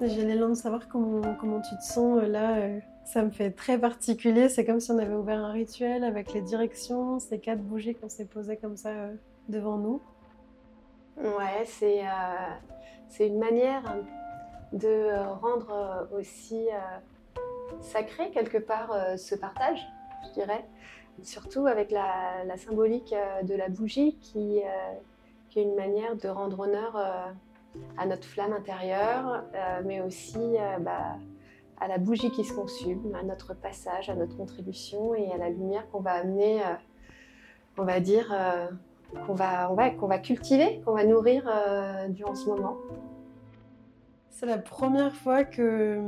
J'ai l'élan de savoir comment, tu te sens euh, là. euh, Ça me fait très particulier. C'est comme si on avait ouvert un rituel avec les directions, ces quatre bougies qu'on s'est posées comme ça euh, devant nous. Ouais, c'est euh, une manière de euh, rendre aussi sacré quelque part ce partage, je dirais. Surtout avec la, symbolique de la bougie qui, qui est une manière de rendre honneur à notre flamme intérieure, euh, mais aussi euh, bah, à la bougie qui se consume, à notre passage, à notre contribution et à la lumière qu'on va amener, euh, on va dire, qu'on va, va, va cultiver, qu'on va nourrir durant ce moment. C'est la première fois que,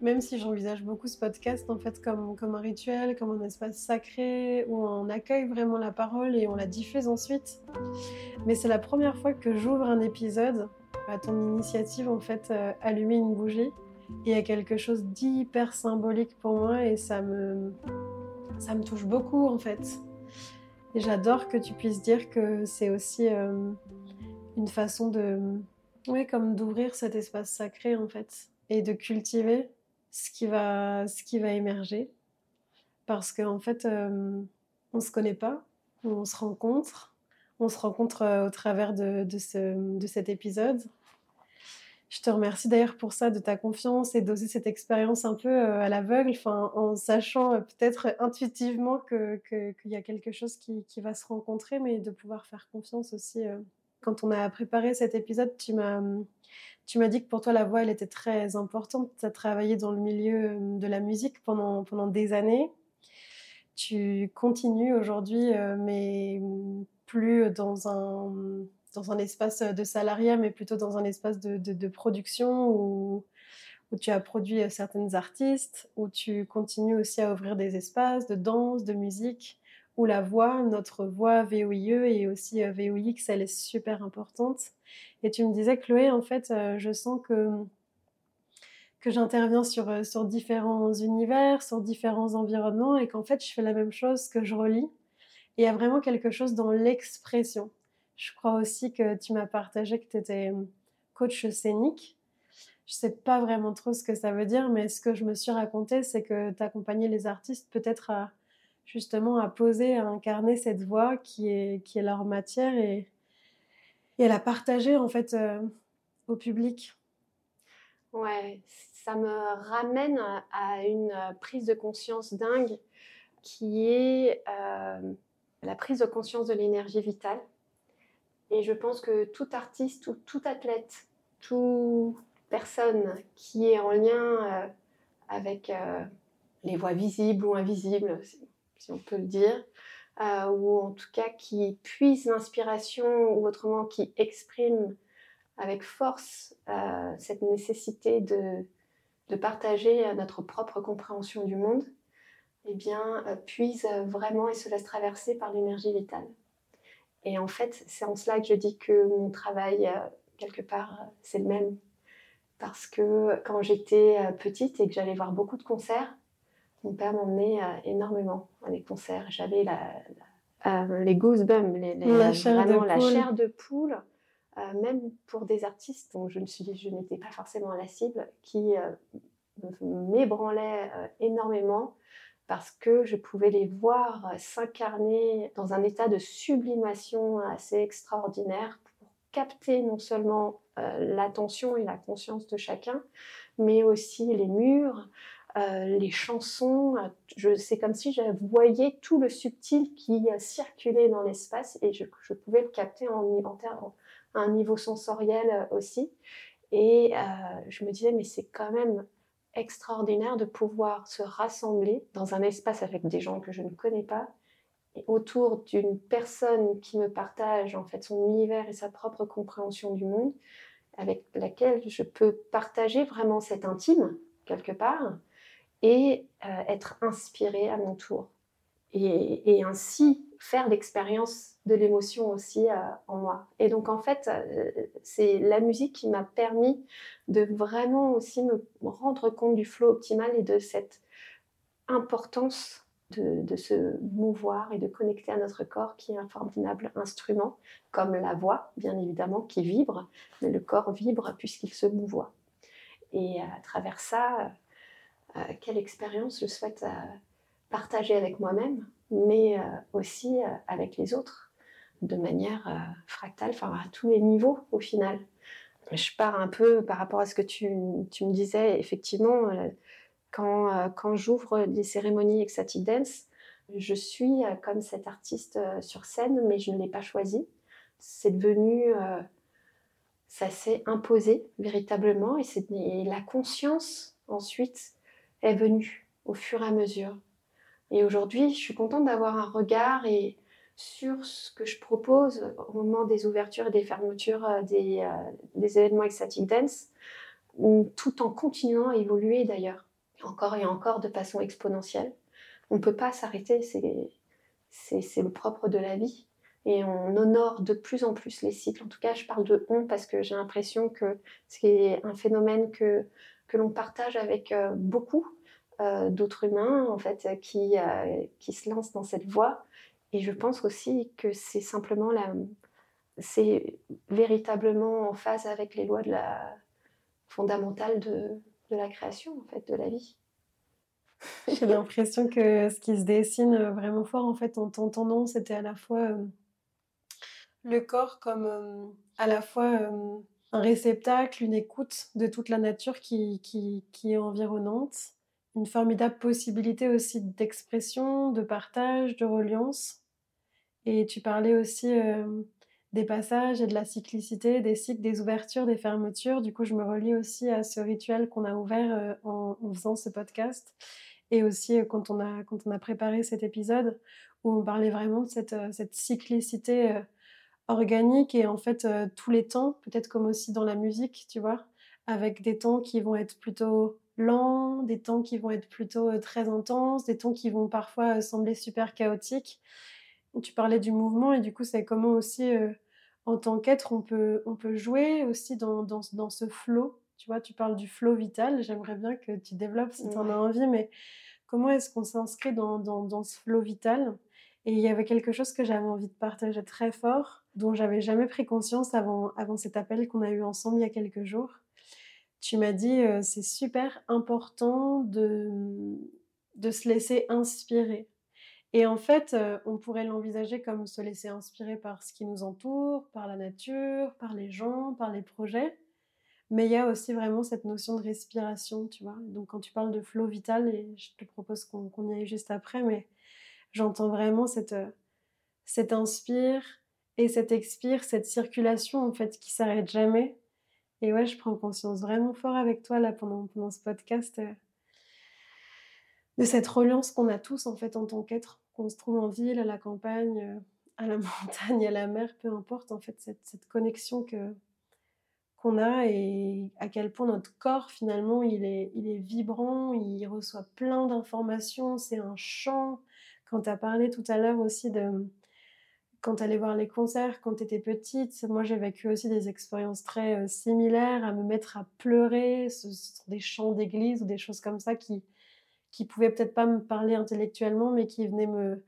même si j'envisage beaucoup ce podcast en fait comme, comme un rituel, comme un espace sacré où on accueille vraiment la parole et on la diffuse ensuite, mais c'est la première fois que j'ouvre un épisode à ton initiative en fait euh, allumer une bougie. Il y a quelque chose d'hyper symbolique pour moi et ça me, ça me touche beaucoup en fait. Et j'adore que tu puisses dire que c'est aussi euh, une façon de, ouais, comme d'ouvrir cet espace sacré en fait et de cultiver ce qui va, ce qui va émerger. Parce qu'en fait, euh, on se connaît pas, on se rencontre, on se rencontre euh, au travers de, ce, de cet épisode. Je te remercie d'ailleurs pour ça, de ta confiance et d'oser cette expérience un peu euh, à l'aveugle, en sachant euh, peut-être intuitivement qu'il y a quelque chose qui, va se rencontrer, mais de pouvoir faire confiance aussi. Quand on a préparé cet épisode, tu m'as dit que pour toi, la voix, elle était très importante. Tu as travaillé dans le milieu de la musique pendant, pendant des années. Tu continues aujourd'hui, mais plus dans un, dans un espace de salariat, mais plutôt dans un espace de, de, production où, où tu as produit certaines artistes, où tu continues aussi à ouvrir des espaces de danse, de musique, où la voix, notre voix VOIE et aussi euh, VOX, elle est super importante. Et tu me disais, Chloé, en fait, euh, je sens que, que j'interviens sur, euh, sur différents univers, sur différents environnements, et qu'en fait, je fais la même chose que je relis. Il y a vraiment quelque chose dans l'expression. Je crois aussi que tu m'as partagé que tu étais coach scénique. Je sais pas vraiment trop ce que ça veut dire, mais ce que je me suis raconté, c'est que tu accompagnais les artistes peut-être à justement à poser, à incarner cette voix qui est, qui est leur matière et, et à la partager en fait euh, au public. Ouais, ça me ramène à une prise de conscience dingue qui est euh, la prise de conscience de l'énergie vitale. Et je pense que tout artiste ou tout athlète, toute personne qui est en lien euh, avec euh, les voies visibles ou invisibles, si- on peut le dire, euh, ou en tout cas qui puise l'inspiration ou autrement qui exprime avec force cette nécessité de, partager notre propre compréhension du monde, eh bien, euh, puise euh, vraiment et se laisse traverser par l'énergie vitale. Et en fait, c'est en cela que je dis que mon travail, euh, quelque part, c'est le même. Parce que quand j'étais petite et que j'allais voir beaucoup de concerts, mon père m'emmenait énormément à des concerts. J'avais la, la- euh, les goosebumps, les, les- La chair de vraiment la poule. chair de poule, euh, même pour des artistes dont je ne suis, je n'étais pas forcément la cible, qui euh, m'ébranlaient énormément parce que je pouvais les voir s'incarner dans un état de sublimation assez extraordinaire pour capter non seulement euh, l'attention et la conscience de chacun, mais aussi les murs, euh, les chansons. c'est comme si je voyais tout le subtil qui euh, circulait dans l'espace et je, pouvais le capter en, en, un niveau sensoriel aussi. Et je me disais, mais c'est quand même extraordinaire de pouvoir se rassembler dans un espace avec des gens que je ne connais pas et autour d'une personne qui me partage en fait son univers et sa propre compréhension du monde avec laquelle je peux partager vraiment cet intime quelque part et euh, être inspirée à mon tour et, ainsi faire l'expérience de l'émotion aussi euh, en moi. Et donc en fait, euh, c'est la musique qui m'a permis de vraiment aussi me rendre compte du flow optimal et de cette importance de, se mouvoir et de connecter à notre corps qui est un formidable instrument, comme la voix, bien évidemment, qui vibre, mais le corps vibre puisqu'il se mouvoie. et à travers ça, quelle expérience je souhaite partager avec moi-même, mais aussi avec les autres, de manière fractale, enfin à tous les niveaux au final. Je pars un peu par rapport à ce que tu, me disais, effectivement, quand, j'ouvre des cérémonies Ecstatic Dance, je suis comme cet artiste sur scène, mais je ne l'ai pas choisi. C'est devenu ça s'est imposé véritablement et, la conscience ensuite est venue au fur et à mesure. Et aujourd'hui, je suis contente d'avoir un regard et sur ce que je propose au moment des ouvertures et des fermetures euh, des, euh, des événements Ecstatic Dance, tout en continuant à évoluer d'ailleurs, encore et encore de façon exponentielle. On ne peut pas s'arrêter, c'est le propre de la vie et on honore de plus en plus les cycles. En tout cas, je parle de on parce que j'ai l'impression que c'est un phénomène que, que l'on partage avec euh, beaucoup euh, d'autres humains en fait qui, euh, qui se lancent dans cette voie. Et je pense aussi que c'est simplement la, c'est véritablement en phase avec les lois de la fondamentales de, de la création en fait de la vie. J'ai l'impression que ce qui se dessine vraiment fort en fait en t'entendant, c'était à la fois le corps comme euh, à la fois euh, un réceptacle, une écoute de toute la nature qui, qui, qui est environnante, une formidable possibilité aussi d'expression, de partage, de reliance. Et tu parlais aussi euh, des passages et de la cyclicité, des cycles, des ouvertures, des fermetures. Du coup, je me relie aussi à ce rituel qu'on a ouvert en, en, faisant ce podcast et aussi quand on a, quand on a préparé cet épisode où on parlait vraiment de cette, cette cyclicité organique et en fait euh, tous les temps, peut-être comme aussi dans la musique, tu vois, avec des temps qui vont être plutôt lents, des temps qui vont être plutôt euh, très intenses, des temps qui vont parfois euh, sembler super chaotiques. Tu parlais du mouvement et du coup c'est comment aussi en tant qu'être on peut, on peut jouer aussi dans, dans, dans ce flow. Tu vois, tu parles du flow vital, j'aimerais bien que tu développes si tu en as envie, mais comment est-ce qu'on s'inscrit dans, dans, dans ce flow vital? Et il y avait quelque chose que j'avais envie de partager très fort, dont j'avais jamais pris conscience avant, avant cet appel qu'on a eu ensemble il y a quelques jours. Tu m'as dit, c'est super important de, de se laisser inspirer. Et en fait, on pourrait l'envisager comme se laisser inspirer par ce qui nous entoure, par la nature, par les gens, par les projets. Mais il y a aussi vraiment cette notion de respiration, tu vois. Donc quand tu parles de flow vital, et je te propose qu'on y aille juste après, mais j'entends vraiment cette, euh, cette inspire et cette expire, cette circulation en fait qui s'arrête jamais. Et ouais, je prends conscience vraiment fort avec toi là pendant, pendant ce podcast euh, de cette reliance qu'on a tous en fait en tant qu'être, qu'on se trouve en ville, à la campagne, euh, à la montagne, à la mer, peu importe en fait cette, connexion que qu'on a et à quel point notre corps finalement il est, il est vibrant, il reçoit plein d'informations, c'est un champ, quand tu as parlé tout à l'heure aussi de quand tu allais voir les concerts, quand tu étais petite, moi j'ai vécu aussi des expériences très euh, similaires, à me mettre à pleurer sur des chants d'église ou des choses comme ça qui qui pouvaient peut-être pas me parler intellectuellement, mais qui venaient me,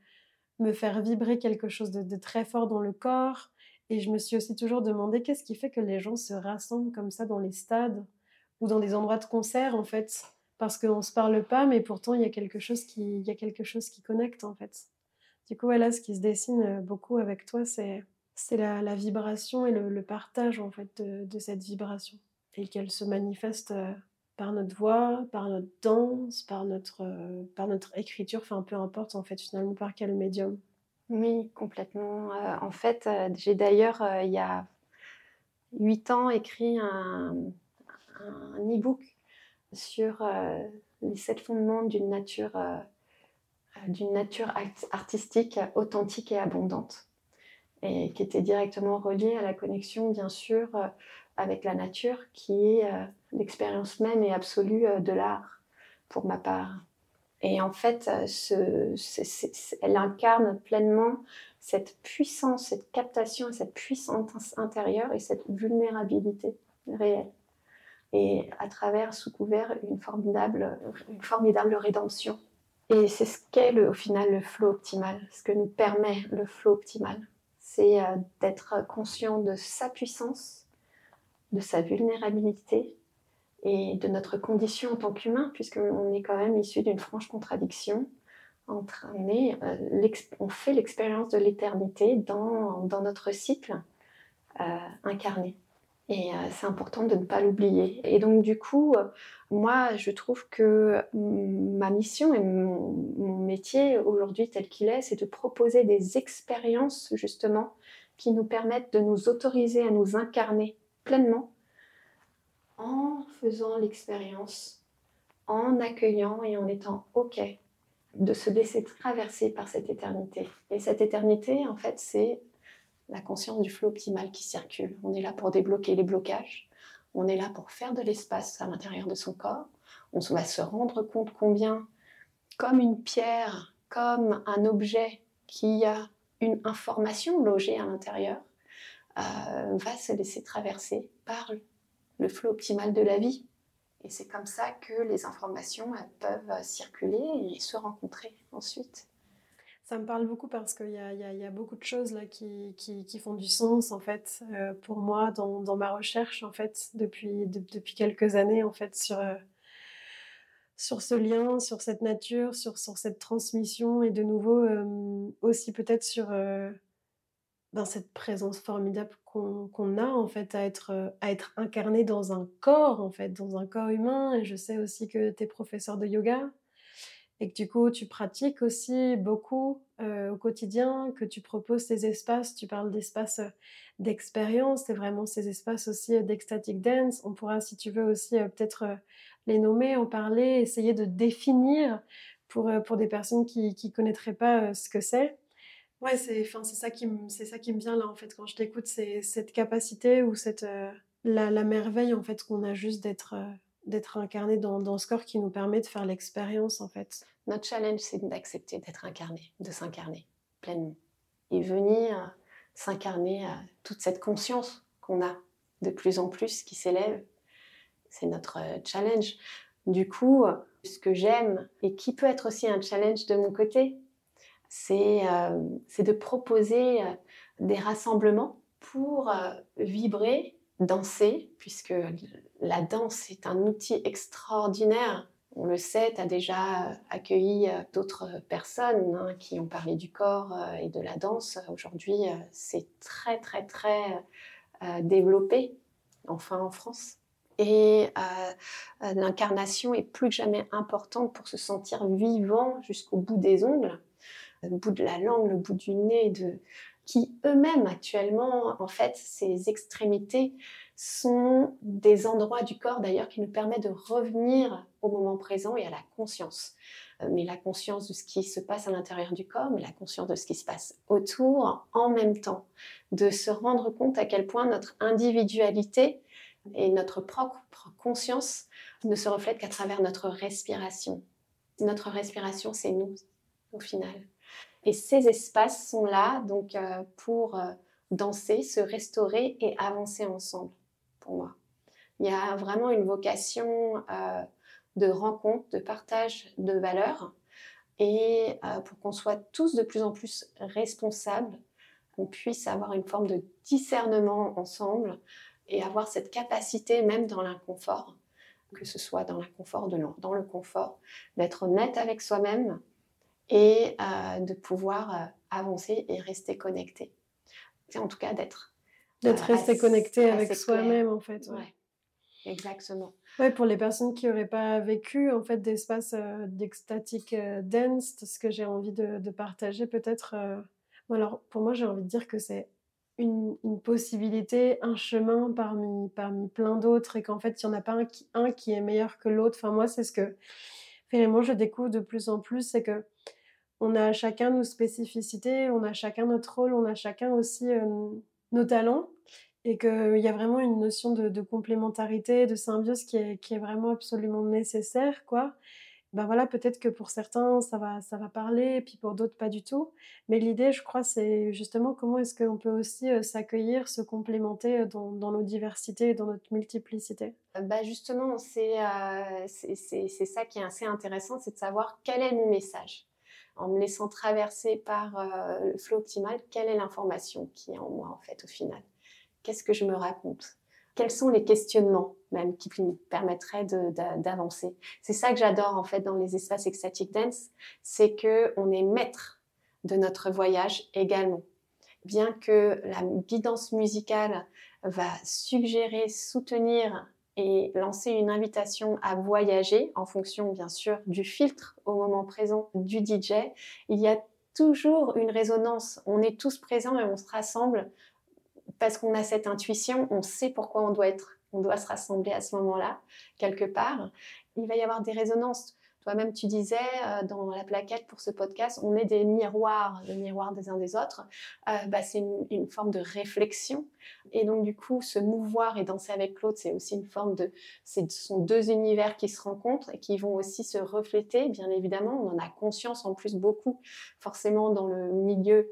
me faire vibrer quelque chose de, très fort dans le corps. Et je me suis aussi toujours demandé qu'est-ce qui fait que les gens se rassemblent comme ça dans les stades ou dans des endroits de concert en fait parce qu'on ne se parle pas, mais pourtant il y a quelque chose qui, il y a quelque chose qui connecte en fait. Du coup, voilà, ce qui se dessine euh, beaucoup avec toi, c'est la, vibration et le, partage en fait de, cette vibration et qu'elle se manifeste euh, par notre voix, par notre danse, par notre, euh, par notre écriture, enfin peu importe en fait finalement par quel médium. Oui, complètement. En fait, j'ai d'ailleurs il y a huit ans écrit un, un e-book sur les sept fondements d'une nature, d'une nature artistique authentique et abondante, et qui était directement relié à la connexion, bien sûr, euh, avec la nature, qui est l'expérience même et absolue de l'art, pour ma part. Et en fait, elle incarne pleinement cette puissance, cette captation, cette puissance intérieure et cette vulnérabilité réelle et à travers, sous couvert, une formidable, une formidable rédemption. Et c'est ce qu'est au final le flow optimal, ce que nous permet le flow optimal. C'est euh, d'être conscient de sa puissance, de sa vulnérabilité et de notre condition en tant qu'humain, puisqu'on est quand même issu d'une franche contradiction entre euh, on fait l'expérience de l'éternité dans, notre cycle euh, incarné. Et euh, c'est important de ne pas l'oublier. Et donc du coup, moi, je trouve que ma mission et mon, mon métier aujourd'hui tel qu'il est, c'est de proposer des expériences justement qui nous permettent de nous autoriser à nous incarner pleinement en faisant l'expérience, en accueillant et en étant OK de se laisser traverser par cette éternité. Et cette éternité, en fait, c'est la conscience du flot optimal qui circule. On est là pour débloquer les blocages, on est là pour faire de l'espace à l'intérieur de son corps, on va se rendre compte combien, comme une pierre, comme un objet qui a une information logée à l'intérieur, euh, va se laisser traverser par le flot optimal de la vie. Et c'est comme ça que les informations peuvent circuler et se rencontrer ensuite. Ça me parle beaucoup parce qu'il y, a beaucoup de choses là qui, font du sens en fait euh, pour moi dans, ma recherche en fait depuis, quelques années en fait sur, euh, sur ce lien, sur cette nature, sur, cette transmission et de nouveau euh, aussi peut-être sur dans cette présence formidable qu'on a en fait à être, à être incarné dans un corps en fait, dans un corps humain. Et je sais aussi que tu es professeur de yoga et que du coup tu pratiques aussi beaucoup euh, au quotidien, que tu proposes ces espaces, tu parles d'espaces euh, d'expérience, c'est vraiment ces espaces aussi d'ecstatic dance. On pourra si tu veux aussi peut-être les nommer, en parler, essayer de définir pour, pour des personnes qui ne connaîtraient pas ce que c'est. Ouais, c'est ça, qui ça qui me vient là, en fait, quand je t'écoute, c'est cette capacité ou cette, euh, la, la, merveille, en fait, qu'on a juste d'être euh, d'être incarné dans, dans, ce corps qui nous permet de faire l'expérience, en fait. Notre challenge, c'est d'accepter d'être incarné, de s'incarner pleinement. Et venir s'incarner à toute cette conscience qu'on a de plus en plus qui s'élève. C'est notre euh, challenge. Du coup, ce que j'aime et qui peut être aussi un challenge de mon côté, euh, c'est de proposer euh, des rassemblements pour euh, vibrer, danser, puisque la danse est un outil extraordinaire. On le sait, tu as déjà accueilli d'autres personnes hein, qui ont parlé du corps et de la danse. Aujourd'hui, c'est très, très, très développé, enfin en France. Et l'incarnation est plus que jamais importante pour se sentir vivant jusqu'au bout des ongles le bout de la langue, le bout du nez, qui eux-mêmes actuellement, en fait, ces extrémités sont des endroits du corps d'ailleurs qui nous permettent de revenir au moment présent et à la conscience. Euh, mais la conscience de ce qui se passe à l'intérieur du corps, mais la conscience de ce qui se passe autour en même temps. De se rendre compte à quel point notre individualité et notre propre conscience ne se reflètent qu'à travers notre respiration. Notre respiration, c'est nous, au final. Et ces espaces sont là donc euh, pour euh, danser, se restaurer et avancer ensemble, pour moi. Il y a vraiment une vocation euh, de rencontre, de partage de valeurs, et pour qu'on soit tous de plus en plus responsables, qu'on puisse avoir une forme de discernement ensemble et avoir cette capacité, même dans l'inconfort, que ce soit dans l'inconfort, dans le confort, d'être honnête avec soi-même et euh, de pouvoir euh, avancer et rester connecté. C'est en tout cas d'être. D'être euh, resté connecté avec soi-même, en fait. Ouais. Exactement. Ouais, pour les personnes qui n'auraient pas vécu en fait d'espace d'extatique dance, ce que j'ai envie de, de partager peut-être. alors pour moi, j'ai envie de dire que c'est une, une, possibilité, un chemin parmi, parmi plein d'autres et qu'en fait, il n'y en a pas un qui, un qui est meilleur que l'autre. Enfin, moi, c'est ce que finalement je découvre de plus en plus, c'est que on a chacun nos spécificités, on a chacun notre rôle, on a chacun aussi euh, nos talents et qu'il y a vraiment une notion de, complémentarité, de symbiose qui est, vraiment absolument nécessaire, quoi. Ben voilà, peut-être que pour certains, ça va, ça va parler, puis pour d'autres, pas du tout. Mais l'idée, je crois, c'est justement comment est-ce qu'on peut aussi euh, s'accueillir, se complémenter euh, dans, nos diversités dans notre multiplicité. Bah justement, c'est ça qui est assez intéressant, c'est de savoir quel est mon message en me laissant traverser par euh, le flot optimal, quelle est l'information qui est en moi en fait au final? Qu'est-ce que je me raconte? Quels sont les questionnements même qui nous permettraient d'avancer? C'est ça que j'adore en fait dans les espaces ecstatic dance, c'est que on est maître de notre voyage également. Bien que la guidance musicale va suggérer, soutenir et lancer une invitation à voyager en fonction bien sûr du filtre au moment présent du DJ, il y a toujours une résonance. On est tous présents et on se rassemble parce qu'on a cette intuition, on sait pourquoi on doit être, on doit se rassembler à ce moment-là, quelque part. Il va y avoir des résonances. Toi-même, tu disais euh, dans la plaquette pour ce podcast, on est des miroirs, le miroir des uns des autres. Euh, bah, c'est une, forme de réflexion. Et donc, du coup, se mouvoir et danser avec l'autre, c'est aussi une forme de. Ce sont deux univers qui se rencontrent et qui vont aussi se refléter, bien évidemment. On en a conscience en plus beaucoup, forcément, dans le milieu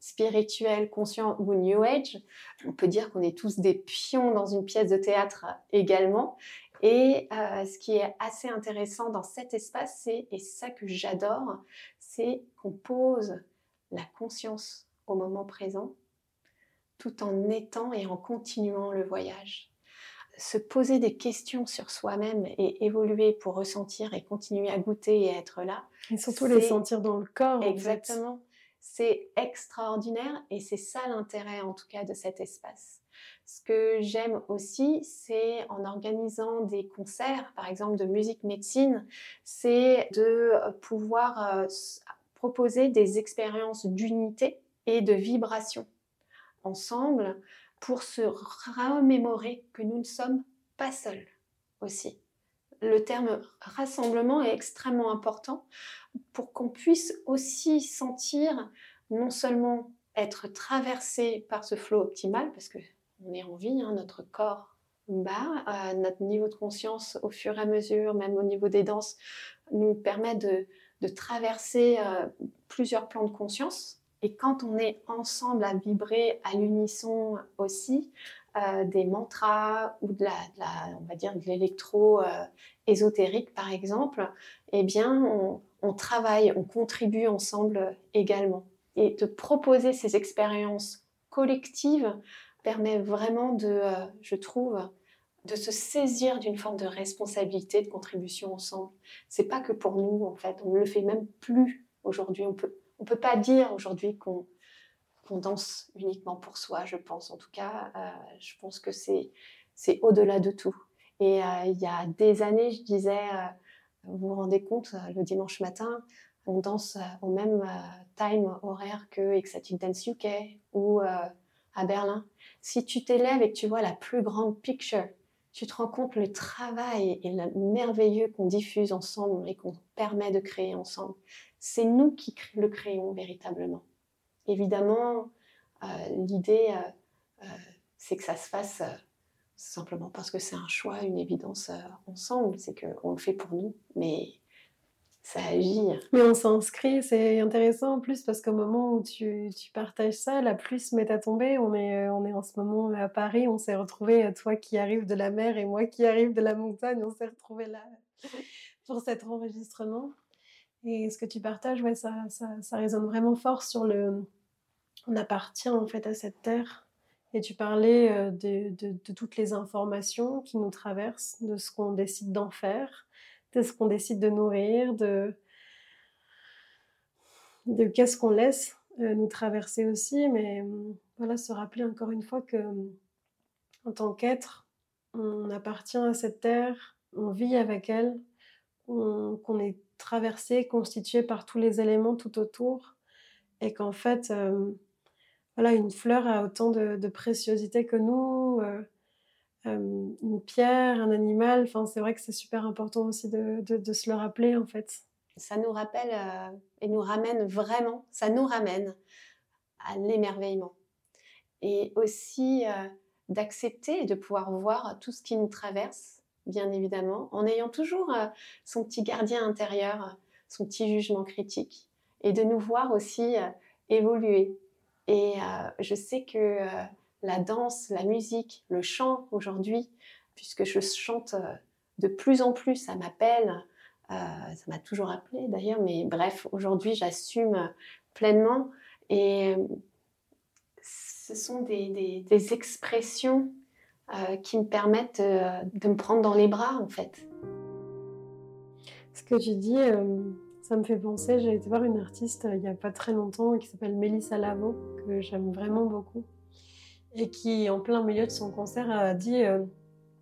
spirituel, conscient ou New Age. On peut dire qu'on est tous des pions dans une pièce de théâtre également. Et euh, ce qui est assez intéressant dans cet espace, c'est, et ça que j'adore, c'est qu'on pose la conscience au moment présent tout en étant et en continuant le voyage. Se poser des questions sur soi-même et évoluer pour ressentir et continuer à goûter et être là. Et surtout les sentir dans le corps. Exactement. C'est extraordinaire et c'est ça l'intérêt en tout cas de cet espace. Ce que j'aime aussi, c'est en organisant des concerts, par exemple de musique médecine, c'est de pouvoir euh, proposer des expériences d'unité et de vibration ensemble pour se remémorer que nous ne sommes pas seuls aussi. Le terme rassemblement est extrêmement important pour qu'on puisse aussi sentir non seulement être traversé par ce flot optimal, parce que on est en vie, hein, notre corps bat, euh, notre niveau de conscience au fur et à mesure, même au niveau des danses, nous permet de, traverser euh, plusieurs plans de conscience. Et quand on est ensemble à vibrer à l'unisson aussi, euh, des mantras ou de la, on va dire de l'électro ésotérique par exemple, eh bien on travaille, on contribue ensemble également. Et de proposer ces expériences collectives permet vraiment de, euh, je trouve, de se saisir d'une forme de responsabilité, de contribution ensemble. C'est pas que pour nous, en fait, on ne le fait même plus aujourd'hui. On peut, on peut pas dire aujourd'hui qu'on danse uniquement pour soi, je pense. En tout cas, euh, je pense que c'est au-delà de tout. Et euh, il y a des années, je disais, vous vous rendez compte, le dimanche matin, on danse au même time horaire que Ecstatic Dance UK ou à Berlin si tu t'élèves et que tu vois la plus grande picture, tu te rends compte le travail et le merveilleux qu'on diffuse ensemble et qu'on permet de créer ensemble. C'est nous qui le créons véritablement. Évidemment, euh, l'idée, euh, euh, c'est que ça se fasse simplement parce que c'est un choix, une évidence ensemble. C'est qu'on le fait pour nous, mais ça agit. Mais on s'inscrit, c'est intéressant en plus parce qu'au moment où tu, tu, partages ça, la pluie se met à tomber. On est, euh, on est en ce moment à Paris, on s'est retrouvés, euh, toi qui arrives de la mer et moi qui arrive de la montagne, on s'est retrouvés là pour cet enregistrement. Et ce que tu partages, ouais, ça, ça, ça résonne vraiment fort sur le. On appartient en fait à cette terre. Et tu parlais euh, de, de toutes les informations qui nous traversent, de ce qu'on décide d'en faire de ce qu'on décide de nourrir, de, qu'est-ce qu'on laisse euh, nous traverser aussi. Mais hum, voilà, se rappeler encore une fois que en tant qu'être, on appartient à cette terre, on vit avec elle, qu'on est traversé, constitué par tous les éléments tout autour, et qu'en fait, hum, voilà, une fleur a autant de, préciosité que nous. Euh, une pierre, un animal. Enfin, c'est vrai que c'est super important aussi de, se le rappeler en fait. Ça nous rappelle euh, et nous ramène vraiment, ça nous ramène à l'émerveillement. Et aussi euh, d'accepter de pouvoir voir tout ce qui nous traverse, bien évidemment, en ayant toujours euh, son petit gardien intérieur, son petit jugement critique, et de nous voir aussi évoluer. Et je sais que la danse, la musique, le chant aujourd'hui, puisque je chante euh, de plus en plus, ça m'appelle, euh, ça m'a toujours appelé d'ailleurs, mais bref, aujourd'hui j'assume pleinement et ce sont des, expressions qui me permettent de me prendre dans les bras, en fait. Ce que tu dis, ça me fait penser, j'ai été voir une artiste il n'y a pas très longtemps qui s'appelle Mélissa Lavo, que j'aime vraiment beaucoup, et qui, en plein milieu de son concert, a dit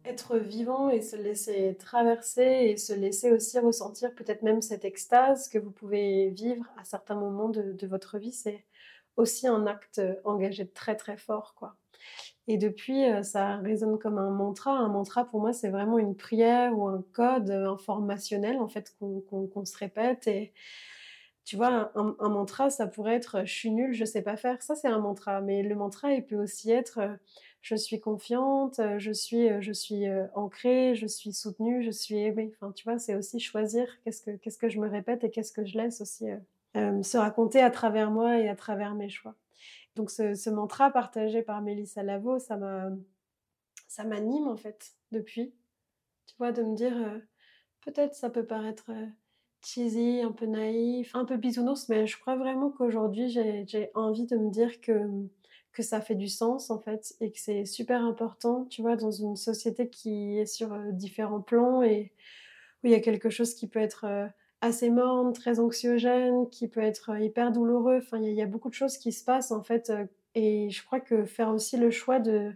être vivant et se laisser traverser et se laisser aussi ressentir peut-être même cette extase que vous pouvez vivre à certains moments de, votre vie, c'est aussi un acte engagé très très fort quoi. Et depuis, euh, ça résonne comme un mantra. Un mantra, pour moi, c'est vraiment une prière ou un code informationnel, en fait, qu'on se répète. Et tu vois, un, mantra, ça pourrait être je suis nul, je sais pas faire. Ça, c'est un mantra. Mais le mantra, il peut aussi être je suis confiante, euh, je suis, euh, je suis euh, ancrée, je suis soutenue, je suis aimée. Enfin, tu vois, c'est aussi choisir qu'est-ce que, qu'est-ce que je me répète et qu'est-ce que je laisse aussi se raconter à travers moi et à travers mes choix. Donc, ce, mantra partagé par Mélissa Lavo, ça, m'a, ça m'anime en fait depuis. Tu vois, de me dire, peut-être ça peut paraître cheesy, un peu naïf, un peu bisounours, mais je crois vraiment qu'aujourd'hui, j'ai, envie de me dire que que ça fait du sens en fait et que c'est super important, tu vois, dans une société qui est sur euh, différents plans et où il y a quelque chose qui peut être euh, assez morne, très anxiogène, qui peut être euh, hyper douloureux. Enfin, il y, a beaucoup de choses qui se passent en fait et je crois que faire aussi le choix de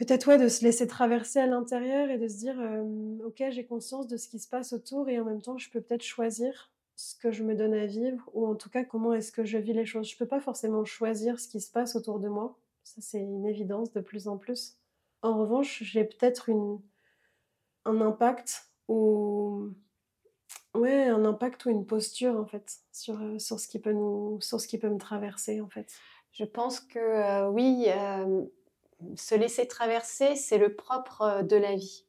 peut-être ouais, de se laisser traverser à l'intérieur et de se dire ok j'ai conscience de ce qui se passe autour et en même temps je peux peut-être choisir ce que je me donne à vivre, ou en tout cas comment est-ce que je vis les choses. Je peux pas forcément choisir ce qui se passe autour de moi, ça c'est une évidence de plus en plus. En revanche, j'ai peut-être une, un impact ou ouais, un impact ou une posture en fait sur, euh, sur, ce qui peut nous, sur ce qui peut me traverser en fait. Je pense que euh, oui, euh, se laisser traverser, c'est le propre de la vie.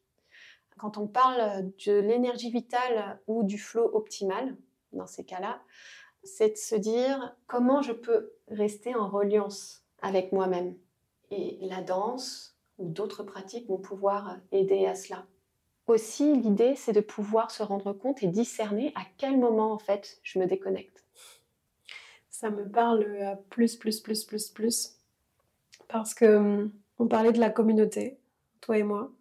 Quand on parle de l'énergie vitale ou du flot optimal, dans ces cas-là, c'est de se dire comment je peux rester en reliance avec moi-même. Et la danse ou d'autres pratiques vont pouvoir aider à cela. Aussi, l'idée, c'est de pouvoir se rendre compte et discerner à quel moment, en fait, je me déconnecte. Ça me parle plus, plus, plus, plus, plus. Parce que hum, on parlait de la communauté, toi et moi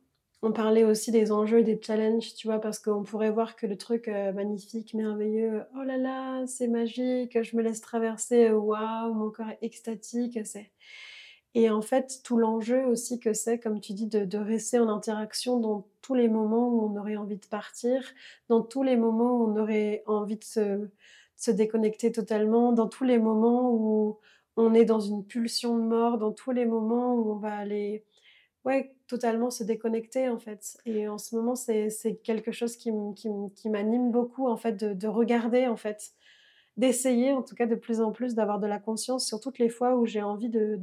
on parlait aussi des enjeux des challenges, tu vois, parce qu'on pourrait voir que le truc euh, magnifique, merveilleux, oh là là, c'est magique, je me laisse traverser, waouh, mon corps est extatique, c'est. Et en fait, tout l'enjeu aussi que c'est, comme tu dis, de, rester en interaction dans tous les moments où on aurait envie de partir, dans tous les moments où on aurait envie de se déconnecter totalement, dans tous les moments où on est dans une pulsion de mort, dans tous les moments où on va aller ouais, totalement se déconnecter en fait. Et en ce moment, c'est quelque chose qui, m'anime beaucoup en fait, de, regarder en fait, d'essayer en tout cas de plus en plus d'avoir de la conscience sur toutes les fois où j'ai envie de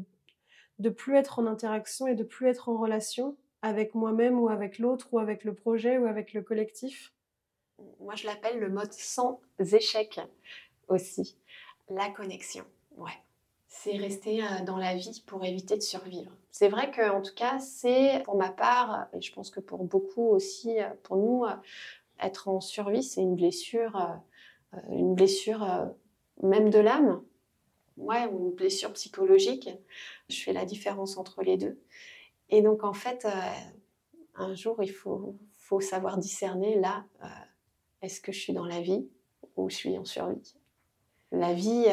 de plus être en interaction et de plus être en relation avec moi-même ou avec l'autre ou avec le projet ou avec le collectif. Moi, je l'appelle le mode sans échec aussi, la connexion. Ouais c'est rester euh, dans la vie pour éviter de survivre. C'est vrai que, en tout cas, c'est pour ma part, et je pense que pour beaucoup aussi, euh, pour nous, euh, être en survie, c'est une blessure, une blessure même de l'âme, ouais, ou une blessure psychologique. Je fais la différence entre les deux. Et donc, en fait, un jour, il faut, savoir discerner là, est-ce que je suis dans la vie ou je suis en survie? La vie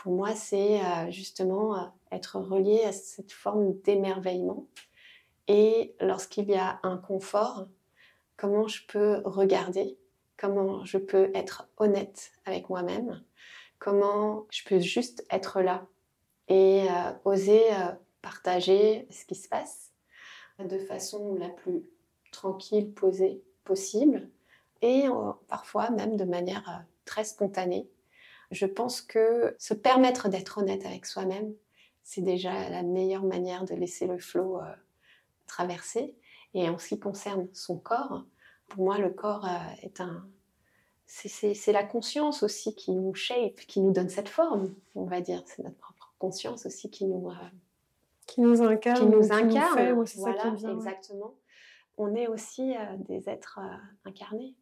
pour moi, c'est euh, justement euh, être relié à cette forme d'émerveillement. Et lorsqu'il y a un confort, comment je peux regarder, comment je peux être honnête avec moi-même, comment je peux juste être là et euh, oser partager ce qui se passe de façon la plus tranquille, posée possible et parfois même de manière très spontanée? Je pense que se permettre d'être honnête avec soi-même, c'est déjà la meilleure manière de laisser le flot euh, traverser. Et en ce qui concerne son corps, pour moi, le corps euh, est un. C'est la conscience aussi qui nous shape, qui nous donne cette forme, on va dire. C'est notre propre conscience aussi qui nous. Euh, qui nous incarne. Qui nous incarne. voilà, exactement. On est aussi des êtres incarnés.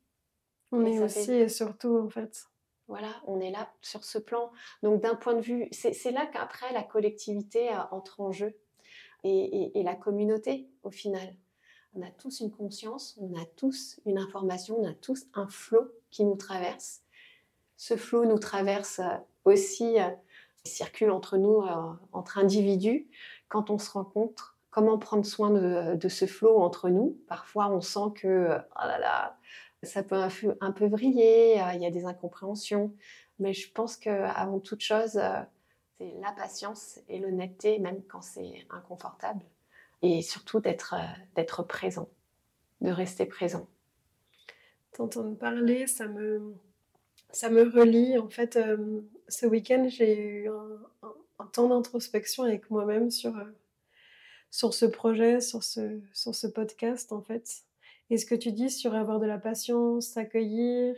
On est aussi et surtout, en fait. Voilà, on est là sur ce plan. Donc d'un point de vue, c'est là qu'après la collectivité entre en jeu. et, la communauté au final. On a tous une conscience, on a tous une information, on a tous un flot qui nous traverse. Ce flot nous traverse euh, aussi, euh, circule entre nous, euh, entre individus. Quand on se rencontre, comment prendre soin de, ce flot entre nous? Parfois, on sent que, oh ça peut un, un peu vriller, il y a des incompréhensions. Mais je pense qu'avant toute chose, c'est la patience et l'honnêteté, même quand c'est inconfortable. Et surtout d'être, d'être présent, de rester présent. T'entendre parler, ça me, ça me relie. En fait, euh, ce week-end, j'ai eu un, temps d'introspection avec moi-même sur, euh, sur ce projet, sur ce, sur ce podcast, en fait. Et ce que tu dis sur avoir de la patience, s'accueillir,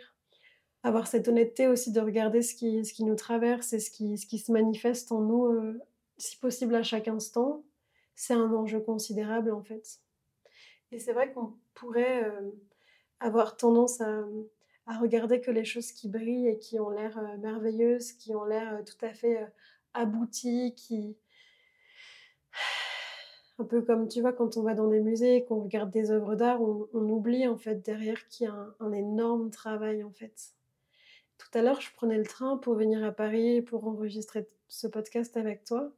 avoir cette honnêteté aussi de regarder ce qui, ce qui nous traverse et ce qui, ce qui se manifeste en nous, euh, si possible à chaque instant, c'est un enjeu considérable en fait. Et c'est vrai qu'on pourrait euh, avoir tendance à, à, regarder que les choses qui brillent et qui ont l'air euh, merveilleuses, qui ont l'air tout à fait abouties, qui... Un peu comme tu vois quand on va dans des musées qu'on regarde des œuvres d'art, on, oublie en fait derrière qu'il y a un, un énorme travail en fait tout à l'heure, je prenais le train pour venir à Paris pour enregistrer ce podcast avec toi.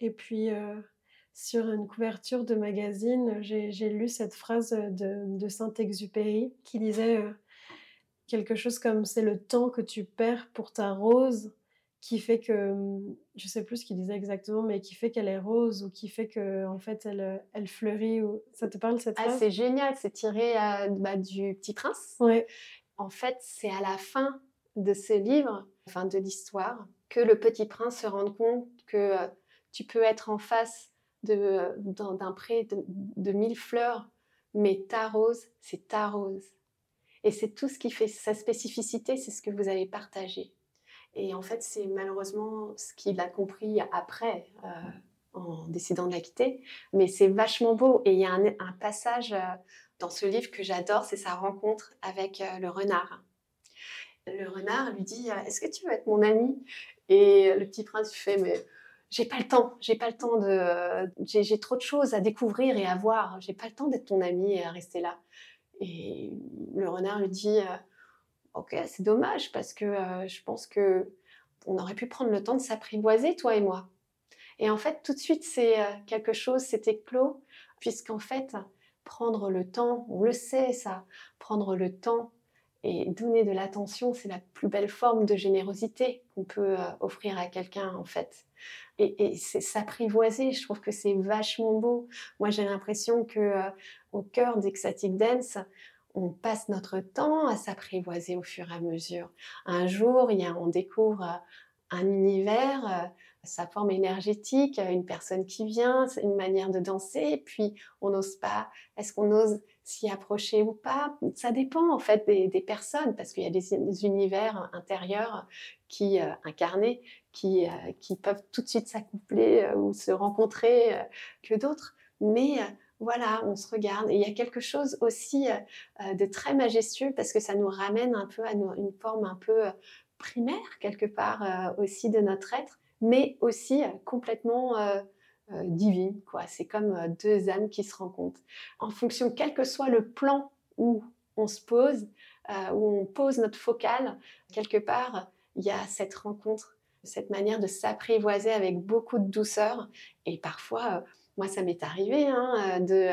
Et puis, euh, sur une couverture de magazine, j'ai lu cette phrase de, Saint-Exupéry qui disait euh, quelque chose comme c'est le temps que tu perds pour ta rose qui fait que, je sais plus ce qu'il disait exactement, mais qui fait qu'elle est rose ou qui fait que en fait elle, elle fleurit. Ou... Ça te parle cette ah, phrase? Ah, c'est génial, c'est tiré euh, bah, du Petit Prince. Ouais. En fait, c'est à la fin de ce livre, enfin de l'histoire, que le petit prince se rende compte que euh, tu peux être en face d'un pré de, mille fleurs, mais ta rose, c'est ta rose. Et c'est tout ce qui fait sa spécificité, c'est ce que vous avez partagé. Et en fait, c'est malheureusement ce qu'il a compris après, euh, en décidant de la quitter. Mais c'est vachement beau. Et il y a un, passage euh, dans ce livre que j'adore, c'est sa rencontre avec le renard le renard lui dit euh, Est-ce que tu veux être mon ami? Et le petit prince lui fait Mais j'ai pas le temps, j'ai pas le temps de. J'ai trop de choses à découvrir et à voir, j'ai pas le temps d'être ton ami et à rester là. Et le renard lui dit euh, Ok, c'est dommage parce que euh, je pense que on aurait pu prendre le temps de s'apprivoiser, toi et moi. Et en fait, tout de suite, c'est quelque chose, c'était clos, puisqu'en fait, prendre le temps, on le sait ça, prendre le temps et donner de l'attention, c'est la plus belle forme de générosité qu'on peut euh, offrir à quelqu'un, en fait. Et, c'est s'apprivoiser, je trouve que c'est vachement beau. Moi, j'ai l'impression que euh, au cœur d'Exatic Dance, on passe notre temps à s'apprivoiser au fur et à mesure. Un jour, il y a, on découvre euh, un univers, sa forme énergétique, une personne qui vient, une manière de danser, et puis on n'ose pas. Est-ce qu'on ose s'y approcher ou pas? Ça dépend en fait des, personnes, parce qu'il y a des, univers intérieurs qui euh, incarnés, qui, euh, qui peuvent tout de suite s'accoupler euh, ou se rencontrer que d'autres. Mais voilà, on se regarde. Et il y a quelque chose aussi de très majestueux parce que ça nous ramène un peu à une forme un peu primaire quelque part aussi de notre être mais aussi euh, complètement euh, euh, divine. Quoi. C'est comme deux âmes qui se rencontrent. En fonction, quel que soit le plan où on se pose, où on pose notre focale, quelque part, il y a cette rencontre, cette manière de s'apprivoiser avec beaucoup de douceur. Et parfois, moi, ça m'est arrivé hein, de...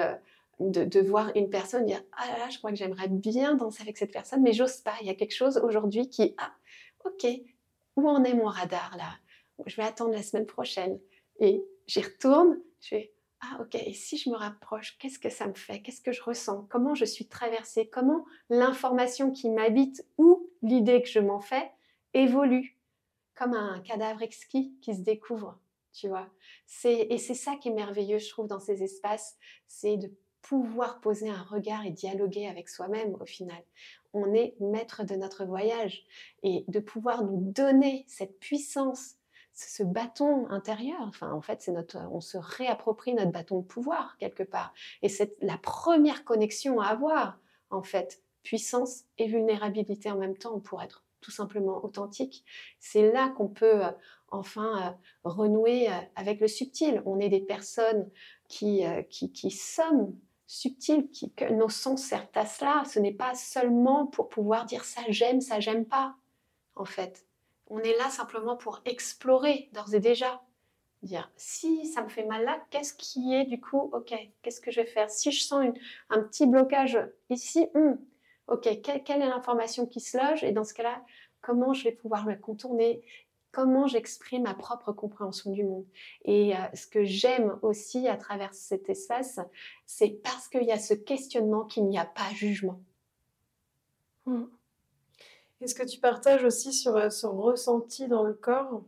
De, voir une personne dire ah là, là je crois que j'aimerais bien danser avec cette personne mais j'ose pas. Il y a quelque chose aujourd'hui qui ah ok où en est mon radar là? Je vais attendre la semaine prochaine. Et j'y retourne, je fais, ah ok, et si je me rapproche, qu'est-ce que ça me fait? Qu'est-ce que je ressens? Comment je suis traversée? Comment l'information qui m'habite ou l'idée que je m'en fais évolue? Comme un cadavre exquis qui se découvre, tu vois? Et c'est ça qui est merveilleux, je trouve, dans ces espaces, c'est de pouvoir poser un regard et dialoguer avec soi-même au final. On est maître de notre voyage et de pouvoir nous donner cette puissance ce bâton intérieur. Enfin, en fait, c'est notre, on se réapproprie notre bâton de pouvoir quelque part. Et c'est la première connexion à avoir, en fait, puissance et vulnérabilité en même temps pour être tout simplement authentique. C'est là qu'on peut euh, enfin renouer avec le subtil. On est des personnes qui, qui, qui sommes subtiles, qui, que nos sens servent à cela. Ce n'est pas seulement pour pouvoir dire ça j'aime, ça j'aime pas, en fait. On est là simplement pour explorer d'ores et déjà. Dire si ça me fait mal là, qu'est-ce qui est du coup Ok, qu'est-ce que je vais faire? Si je sens un petit blocage ici, hmm, ok, quelle, est l'information qui se loge? Et dans ce cas-là, comment je vais pouvoir le contourner? Comment j'exprime ma propre compréhension du monde Et euh, ce que j'aime aussi à travers cet espace, c'est parce qu'il y a ce questionnement qu'il n'y a pas jugement. Hmm. Est-ce que tu partages aussi sur euh, ce ressenti dans le corps?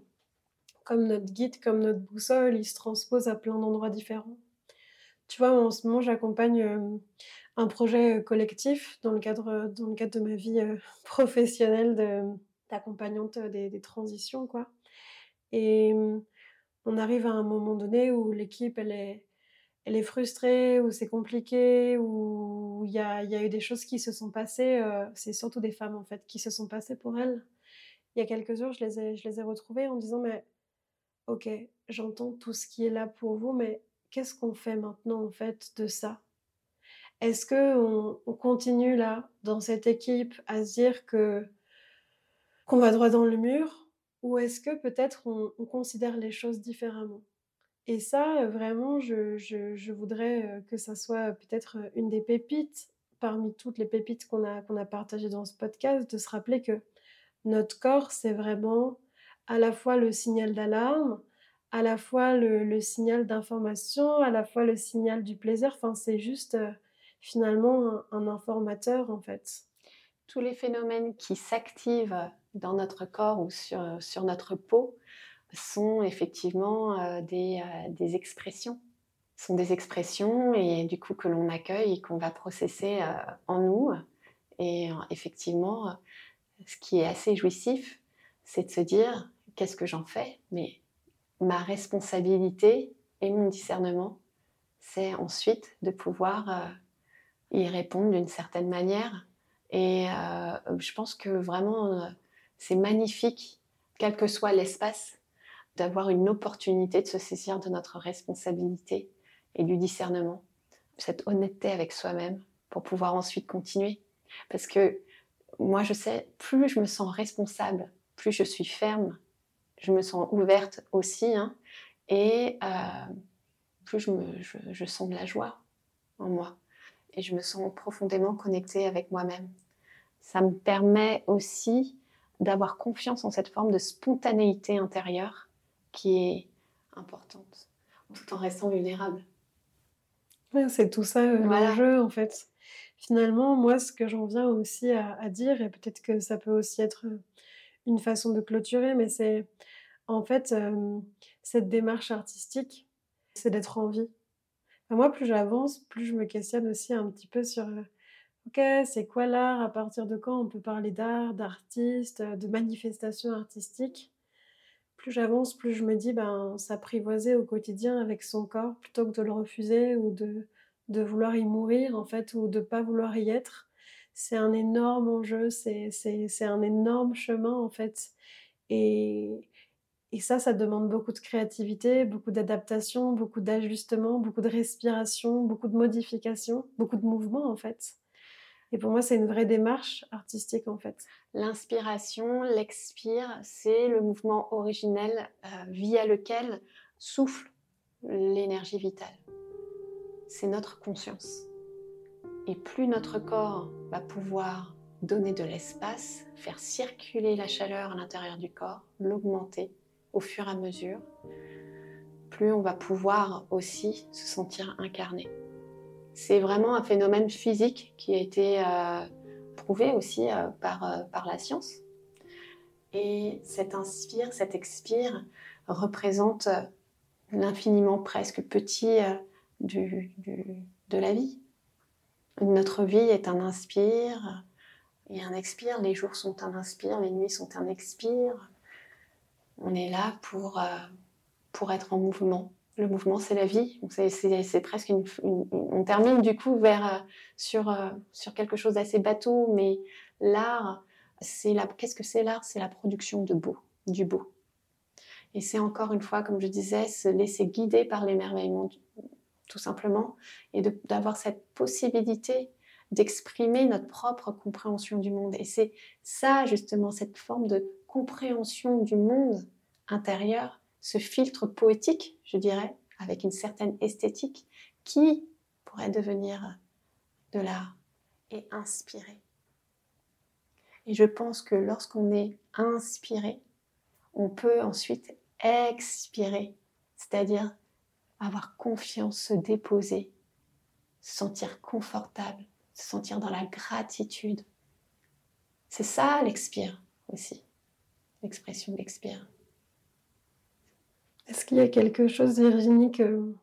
Comme notre guide, comme notre boussole, il se transpose à plein d'endroits différents. Tu vois, en ce moment, j'accompagne euh, un projet collectif dans le cadre, dans le cadre de ma vie professionnelle d'accompagnante des, des, transitions, quoi. Et on arrive à un moment donné où l'équipe, elle est, elle est frustrée, ou c'est compliqué, ou il y a, y a, eu des choses qui se sont passées, euh, c'est surtout des femmes en fait, qui se sont passées pour elles. Il y a quelques jours, je les ai, je les ai retrouvées en disant, mais ok, j'entends tout ce qui est là pour vous, mais qu'est-ce qu'on fait maintenant en fait de ça? Est-ce que on, on, continue là, dans cette équipe, à se dire que qu'on va droit dans le mur, ou est-ce que peut-être on, on considère les choses différemment? Et ça, vraiment, je, voudrais que ça soit peut-être une des pépites parmi toutes les pépites qu'on a, qu'on a partagées dans ce podcast, de se rappeler que notre corps, c'est vraiment à la fois le signal d'alarme, à la fois le, signal d'information, à la fois le signal du plaisir. Enfin, c'est juste finalement un, informateur, en fait. Tous les phénomènes qui s'activent dans notre corps ou sur, sur notre peau, sont effectivement euh, des, euh, des, expressions. sont des expressions et du coup que l'on accueille et qu'on va processer euh, en nous. Et effectivement, ce qui est assez jouissif, c'est de se dire qu'est-ce que j'en fais? Mais ma responsabilité et mon discernement, c'est ensuite de pouvoir y répondre d'une certaine manière. Et je pense que vraiment, c'est magnifique, quel que soit l'espace, d'avoir une opportunité de se saisir de notre responsabilité et du discernement, cette honnêteté avec soi-même pour pouvoir ensuite continuer. Parce que moi, je sais, plus je me sens responsable, plus je suis ferme, je me sens ouverte aussi, hein, et euh, plus je, me, je sens de la joie en moi. Et je me sens profondément connectée avec moi-même. Ça me permet aussi d'avoir confiance en cette forme de spontanéité intérieure qui est importante, tout en restant vulnérable. c'est tout ça euh, l'enjeu en fait. Finalement, moi, ce que j'en viens aussi à, dire, et peut-être que ça peut aussi être euh, une façon de clôturer, mais c'est en fait euh, cette démarche artistique, c'est d'être en vie. moi, plus j'avance, plus je me questionne aussi un petit peu sur ok, c'est quoi l'art? À partir de quand on peut parler d'art, d'artiste, de manifestation artistique plus j'avance, plus je me dis ben s'apprivoiser au quotidien avec son corps plutôt que de le refuser ou de, vouloir y mourir en fait ou de pas vouloir y être. C'est un énorme enjeu, c'est, c'est, un énorme chemin en fait. Et, et ça, ça demande beaucoup de créativité, beaucoup d'adaptation, beaucoup d'ajustement, beaucoup de respiration, beaucoup de modification, beaucoup de mouvement en fait. Et pour moi, c'est une vraie démarche artistique en fait. L'inspiration, l'expire, c'est le mouvement originel euh, via lequel souffle l'énergie vitale. C'est notre conscience. Et plus notre corps va pouvoir donner de l'espace, faire circuler la chaleur à l'intérieur du corps, l'augmenter au fur et à mesure, plus on va pouvoir aussi se sentir incarné. C'est vraiment un phénomène physique qui a été euh, prouvé aussi euh, par, euh, par la science. Et cet inspire, cet expire représente l'infiniment presque petit du, de la vie. Notre vie est un inspire et un expire. Les jours sont un inspire, les nuits sont un expire. On est là pour, pour être en mouvement, le mouvement, c'est la vie. C'est presque une, On termine du coup vers, euh, sur, euh, sur quelque chose d'assez bateau, mais l'art, c'est la... qu'est-ce que c'est l'art? C'est la production de beau, du beau. Et c'est encore une fois, comme je disais, se laisser guider par l'émerveillement, tout simplement, et d'avoir cette possibilité d'exprimer notre propre compréhension du monde. Et c'est ça, justement, cette forme de compréhension du monde intérieur, ce filtre poétique, je dirais, avec une certaine esthétique, qui pourrait devenir de l'art et inspirer. Et je pense que lorsqu'on est inspiré, on peut ensuite expirer, c'est-à-dire avoir confiance, se déposer, se sentir confortable, se sentir dans la gratitude. C'est ça l'expire aussi, l'expression d'expire. Est-ce qu'il y a quelque chose, Virginie, que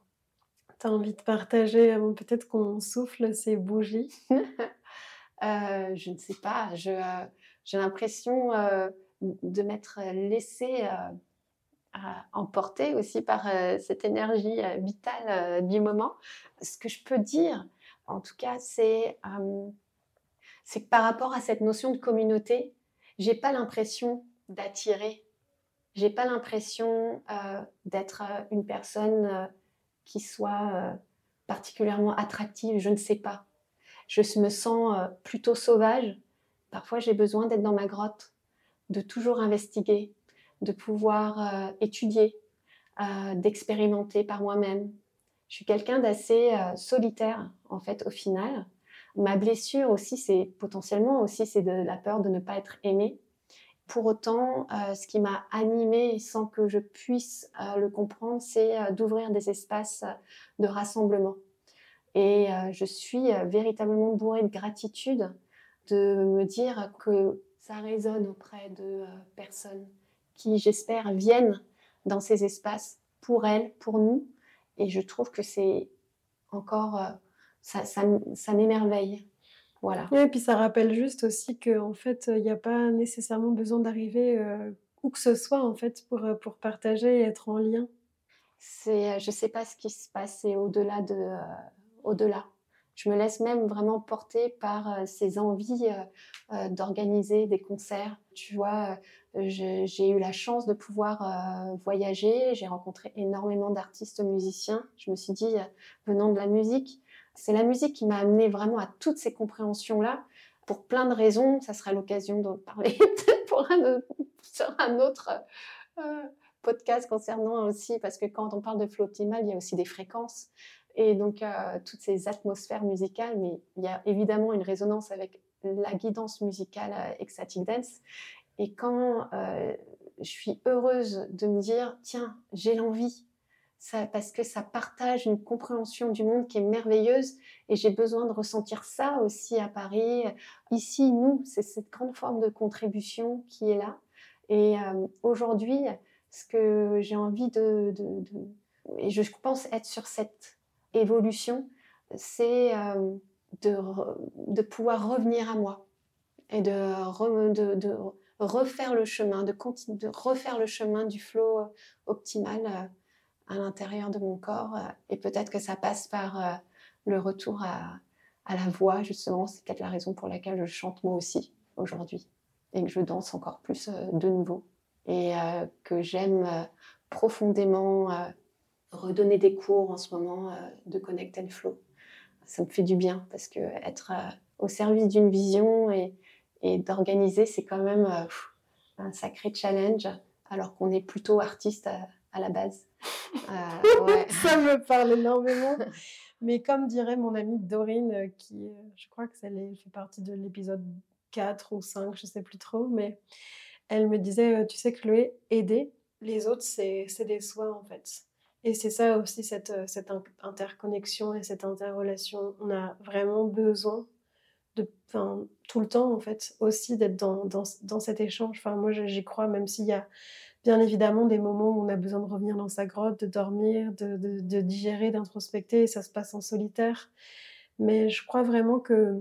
tu as envie de partager avant peut-être qu'on souffle ces bougies euh, Je ne sais pas. Euh, j'ai l'impression euh, de m'être laissée emporter aussi par cette énergie vitale du moment. Ce que je peux dire, en tout cas, c'est que par rapport à cette notion de communauté, j'ai pas l'impression d'attirer j'ai pas l'impression euh, d'être euh, une personne euh, qui soit particulièrement attractive, je ne sais pas. Je me sens plutôt sauvage. Parfois, j'ai besoin d'être dans ma grotte, de toujours investiguer, de pouvoir étudier, d'expérimenter par moi-même. Je suis quelqu'un d'assez solitaire, en fait, au final. Ma blessure aussi, c'est potentiellement aussi, c'est de la peur de ne pas être aimée. Pour autant, euh, ce qui m'a animée sans que je puisse euh, le comprendre, c'est euh, d'ouvrir des espaces de rassemblement. Et je suis véritablement bourrée de gratitude de me dire que ça résonne auprès de personnes qui, j'espère, viennent dans ces espaces pour elles, pour nous. Et je trouve que c'est encore, ça, ça m'émerveille voilà. Et puis ça rappelle juste aussi qu'en fait, il n'y a pas nécessairement besoin d'arriver euh, où que ce soit en fait pour, euh, pour partager et être en lien. C'est, euh, je ne sais pas ce qui se passe, c'est au-delà de, au-delà. Je me laisse même vraiment porter par ces envies d'organiser des concerts. Tu vois, j'ai eu la chance de pouvoir voyager, j'ai rencontré énormément d'artistes musiciens. Je me suis dit, venant de la musique, c'est la musique qui m'a amené vraiment à toutes ces compréhensions-là. Pour plein de raisons, ça sera l'occasion d'en parler pour un, sur un autre euh, podcast concernant aussi, parce que quand on parle de flow il y a aussi des fréquences et donc euh, toutes ces atmosphères musicales, mais il y a évidemment une résonance avec la guidance musicale euh, Ecstatic Dance. Et quand je suis heureuse de me dire, tiens, j'ai l'envie parce que ça partage une compréhension du monde qui est merveilleuse et j'ai besoin de ressentir ça aussi à Paris. Ici, nous, c'est cette grande forme de contribution qui est là. Et euh, aujourd'hui, ce que j'ai envie de, Et je pense être sur cette évolution, c'est euh, de, pouvoir revenir à moi et de, refaire le chemin, de, refaire le chemin du flow optimal euh, à l'intérieur de mon corps. Euh, et peut-être que ça passe par euh, le retour à, la voix, justement. C'est peut-être la raison pour laquelle je chante moi aussi aujourd'hui. Et que je danse encore plus euh, de nouveau. Et que j'aime profondément redonner des cours en ce moment de Connect and Flow. Ça me fait du bien parce que être au service d'une vision et, d'organiser, c'est quand même un sacré challenge alors qu'on est plutôt artiste la base. Euh, ça me parle énormément. Mais comme dirait mon amie Dorine, euh, qui, euh, je crois que ça fait partie de l'épisode 4 ou 5, je sais plus trop, mais elle me disait, tu sais Chloé, aider les autres, c'est des soins en fait. Et c'est ça aussi, cette, cette interconnexion et cette interrelation. On a vraiment besoin de, tout le temps en fait, aussi d'être dans, dans, dans, cet échange. Enfin, moi, j'y crois, même s'il y a bien évidemment des moments où on a besoin de revenir dans sa grotte, de dormir, de, digérer, d'introspecter, ça se passe en solitaire. Mais je crois vraiment que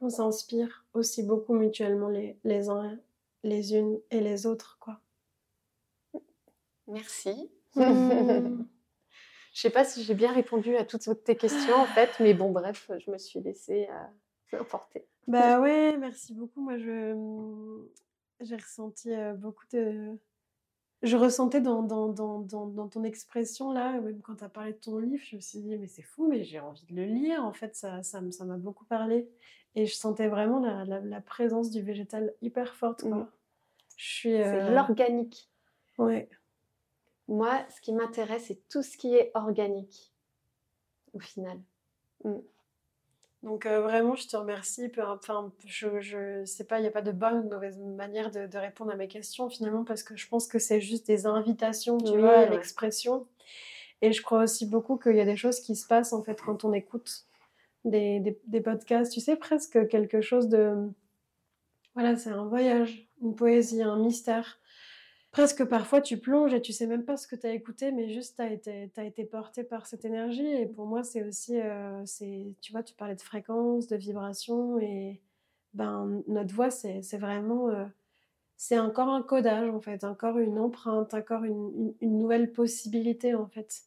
on s'inspire aussi beaucoup mutuellement les, les uns, les unes et les autres, quoi. Merci. Hmm. je sais pas si j'ai bien répondu à toutes tes questions en fait, mais bon, bref, je me suis laissée euh, emporter. Bah ouais, merci beaucoup. Moi, je j'ai ressenti euh, beaucoup de je ressentais dans, dans, dans, dans, ton expression là, même quand tu as parlé de ton livre, je me suis dit, mais c'est fou, mais j'ai envie de le lire. En fait, ça, ça, ça m'a beaucoup parlé. Et je sentais vraiment la, la, présence du végétal hyper forte. Quoi. Mmh. C'est euh, l'organique. Ouais. Moi, ce qui m'intéresse, c'est tout ce qui est organique, au final. Mmh. Donc euh, vraiment, je te remercie. Enfin, je, je sais pas, il n'y a pas de bonne ou de mauvaise manière de, répondre à mes questions finalement parce que je pense que c'est juste des invitations, tu vois, à l'expression. Et je crois aussi beaucoup qu'il y a des choses qui se passent en fait quand on écoute des, des podcasts. Tu sais, presque quelque chose de... Voilà, c'est un voyage, une poésie, un mystère presque parfois tu plonges et tu sais même pas ce que tu as écouté, mais juste tu as été, été porté par cette énergie. Et pour moi, c'est aussi, euh, c'est, tu vois, tu parlais de fréquence, de vibration, et ben, notre voix, c'est, vraiment, euh, c'est encore un codage en fait, encore une empreinte, encore une, une, nouvelle possibilité en fait.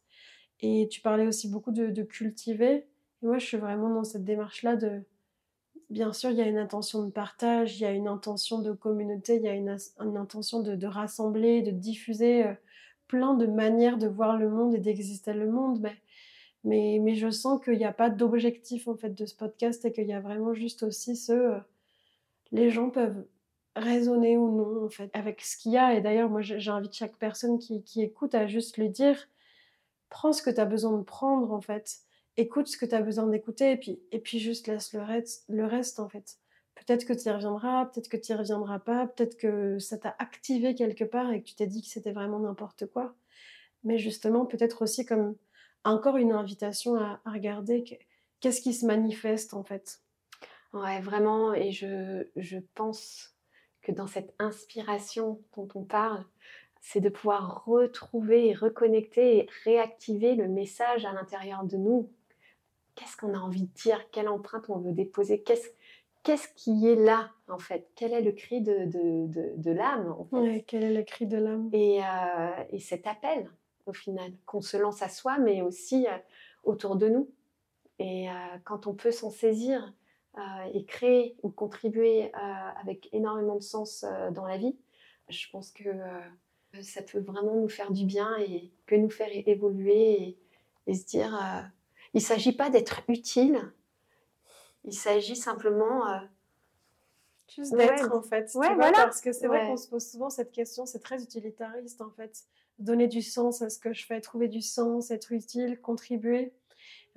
Et tu parlais aussi beaucoup de, de cultiver. Et moi, je suis vraiment dans cette démarche-là de bien sûr, il y a une intention de partage, il y a une intention de communauté, il y a une, intention de, rassembler, de diffuser euh, plein de manières de voir le monde et d'exister le monde. Mais, mais, je sens qu'il n'y a pas d'objectif en fait de ce podcast et qu'il y a vraiment juste aussi ce... Euh, les gens peuvent raisonner ou non en fait avec ce qu'il y a. Et d'ailleurs, moi, j'invite chaque personne qui, qui écoute à juste lui dire, prends ce que tu as besoin de prendre en fait écoute ce que tu as besoin d'écouter et puis, et puis juste laisse le reste, le reste en fait. Peut-être que tu y reviendras, peut-être que tu y reviendras pas, peut-être que ça t'a activé quelque part et que tu t'es dit que c'était vraiment n'importe quoi. Mais justement, peut-être aussi comme encore une invitation à, regarder qu'est-ce qui se manifeste en fait. Ouais, vraiment. Et je, je pense que dans cette inspiration dont on parle, c'est de pouvoir retrouver et reconnecter et réactiver le message à l'intérieur de nous qu'est-ce qu'on a envie de dire, quelle empreinte on veut déposer, qu'est-ce qu'est-ce qui est là en fait? Quel est le cri de, de, de, l'âme en fait? Quel est le cri de l'âme? Et, euh, et, cet appel au final, qu'on se lance à soi mais aussi euh, autour de nous. Et euh, quand on peut s'en saisir et créer ou contribuer avec énormément de sens dans la vie, je pense que ça peut vraiment nous faire du bien et que nous faire évoluer et, et se dire il ne s'agit pas d'être utile, il s'agit simplement... Euh, Juste d'être en fait. voilà. Parce que c'est vrai qu'on se pose souvent cette question, c'est très utilitariste en fait. Donner du sens à ce que je fais, trouver du sens, être utile, contribuer.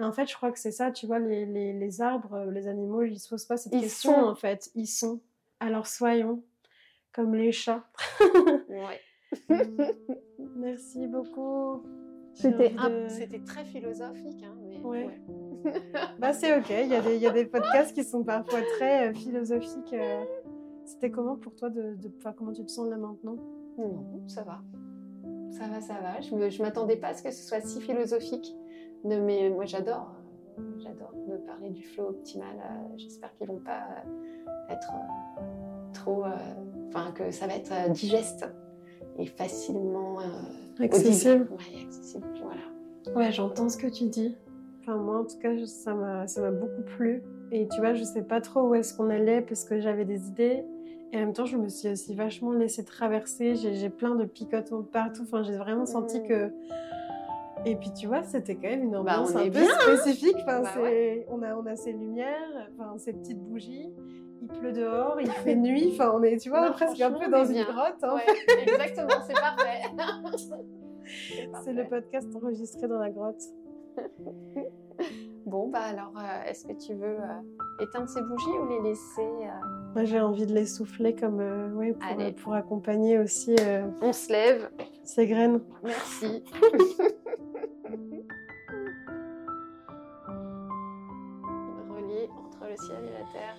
Et en fait, je crois que c'est ça, tu vois, les, les, les, arbres, les animaux, ils ne se posent pas cette question en fait. Ils sont. Alors soyons comme les chats. ouais. Merci beaucoup. C'était très philosophique. Hein, ouais. bah, c'est ok. Il y, a des, il y, a des podcasts qui sont parfois très euh, philosophiques. Euh. C'était comment pour toi de, de comment tu te sens là maintenant? Non, ça va. Ça va, ça va. Je ne m'attendais pas à ce que ce soit si philosophique. mais moi, j'adore. J'adore me parler du flow optimal. Euh, j'espère qu'ils vont pas être trop. Enfin, que ça va être digeste et facilement accessible. Ouais, accessible. Voilà. Ouais, j'entends ce que tu dis. Enfin, moi, en tout cas, ça m'a beaucoup plu. Et tu vois, je sais pas trop où est-ce qu'on allait parce que j'avais des idées. Et en même temps, je me suis aussi vachement laissée traverser. J'ai plein de picotements partout. Enfin, j'ai vraiment senti mmh. que. Et puis, tu vois, c'était quand même une bah, ambiance un peu hein. spécifique. Enfin, bah on, a, on a ces lumières, enfin, ces petites bougies il pleut dehors, il fait nuit, enfin on est, tu vois, presque un peu dans une grotte. Hein. exactement, c'est parfait. c'est le podcast enregistré dans la grotte. Mm. bon, bah alors, euh, est-ce que tu veux euh, éteindre ces bougies ou les laisser. Euh? Moi, j'ai envie de les souffler comme pour, accompagner aussi. On se lève. Ces graines. Merci. Relié entre le ciel et la terre.